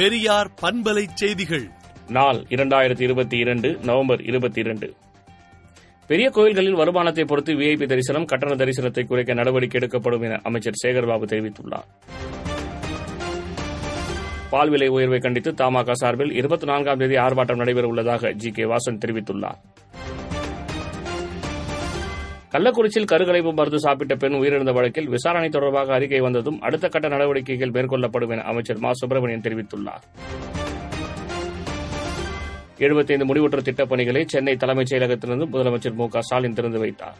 பெரியார் பண்பலை செய்திகள். நாள் இரண்டாயிரத்தி இருபத்தி இரண்டு நவம்பர் இருபத்தி இரண்டு. பெரிய கோயில்களில் வருமானத்தை பொறுத்து விஐபி தரிசனம் கட்டண தரிசனத்தை குறைக்க நடவடிக்கை எடுக்கப்படும் என அமைச்சர் சேகர்பாபு தெரிவித்துள்ளார். பால் விலை உயர்வை கண்டித்து தமாக சார்பில் இருபத்தி நான்காம் தேதி ஆர்ப்பாட்டம் நடைபெற உள்ளதாக ஜி கே வாசன் தெரிவித்துள்ளார். கள்ளக்குறிச்சியில் கருகலைப்பு மருந்து சாப்பிட்ட பெண் உயிரிழந்த வழக்கில் விசாரணை தொடர்பாக அறிக்கை வந்ததும் அடுத்த கட்ட நடவடிக்கைகள் மேற்கொள்ளப்படும் என அமைச்சர் மா. சுப்பிரமணியன் தெரிவித்துள்ளார். எழுபத்தைந்து முடிவுற்ற திட்டப் பணிகளை சென்னை தலைமைச் செயலகத்திலிருந்து முதலமைச்சர் மு. க. ஸ்டாலின் திறந்து வைத்தார்.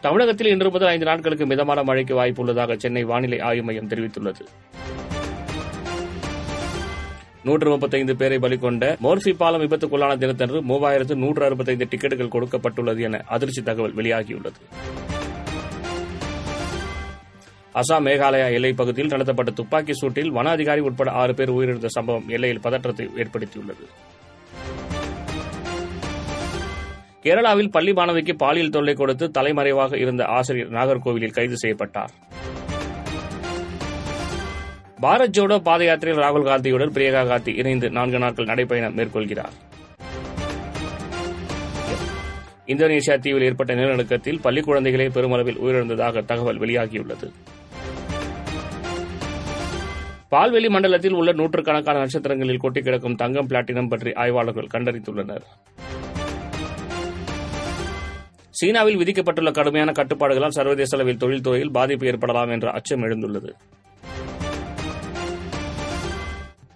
தமிழகத்தில் இன்று முதல் ஐந்து நாட்களுக்கு மிதமான மழைக்கு வாய்ப்பு உள்ளதாக சென்னை வானிலை ஆய்வு மையம் தெரிவித்துள்ளது. நூற்று முப்பத்தைந்து பேரை பலி கொண்ட மோர்சி பாலம் விபத்துக்குள்ளான தினத்தன்று மூவாயிரத்து நூற்று அறுபத்தைந்து டிக்கெட்டுகள் கொடுக்கப்பட்டுள்ளது என அதிர்ச்சி தகவல் வெளியாகியுள்ளது. அசாம் மேகாலயா எல்லைப் பகுதியில் நடத்தப்பட்ட துப்பாக்கி சூட்டில் வன அதிகாரி உட்பட ஆறு பேர் உயிரிழந்த சம்பவம் எல்லையில் பதற்றத்தை ஏற்படுத்தியுள்ளது. கேரளாவில் பள்ளி மாணவிக்கு பாலியல் தொல்லை கொடுத்து தலைமறைவாக இருந்த ஆசிரியர் நாகர்கோவிலில் கைது செய்யப்பட்டார். பாரத் ஜோடோ பாத யாத்திரையில் ராகுல் காந்தியுடன் பிரியங்கா காந்தி இணைந்து நான்கு நாட்கள் நடைபயணம் மேற்கொள்கிறார். இந்தோனேஷியா தீவில் ஏற்பட்ட நிலநடுக்கத்தில் பள்ளி குழந்தைகளே பெருமளவில் உயிரிழந்ததாக தகவல் வெளியாகியுள்ளது. பால்வெளி மண்டலத்தில் உள்ள நூற்றுக்கணக்கான நட்சத்திரங்களில் கொட்டி கிடக்கும் தங்கம் பிளாட்டினம் பற்றி ஆய்வாளர்கள் கண்டறிந்துள்ளனர். சீனாவில் விதிக்கப்பட்டுள்ள கடுமையான கட்டுப்பாடுகளால் சர்வதேச அளவில் தொழில்துறையில் பாதிப்பு ஏற்படலாம் என்ற அச்சம் எழுந்துள்ளது.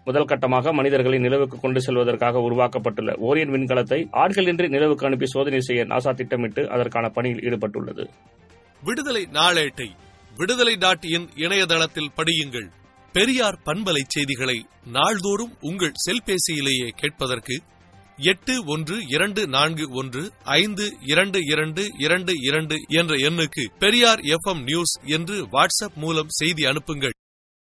முதல் கட்டமாக மனிதர்களை நிலவுக்கு கொண்டு செல்வதற்காக உருவாக்கப்பட்டுள்ள ஓரியன் விண்கலத்தை ஆட்களின்றி நிலவுக்கு அனுப்பி சோதனை செய்ய நாசா திட்டமிட்டு அதற்கான பணியில் ஈடுபட்டுள்ளது. விடுதலை நாளேட்டை விடுதலை டாட் இன் இணையதளத்தில் படியுங்கள். பெரியார் பண்பலை செய்திகளை நாள்தோறும் உங்கள் செல்பேசியிலேயே கேட்பதற்கு எட்டு ஒன்று இரண்டு நான்கு ஒன்று ஐந்து இரண்டு இரண்டு இரண்டு இரண்டு என்ற எண்ணுக்கு பெரியார் எஃப்எம் நியூஸ் என்று வாட்ஸ்அப் மூலம் செய்தி அனுப்புங்கள்.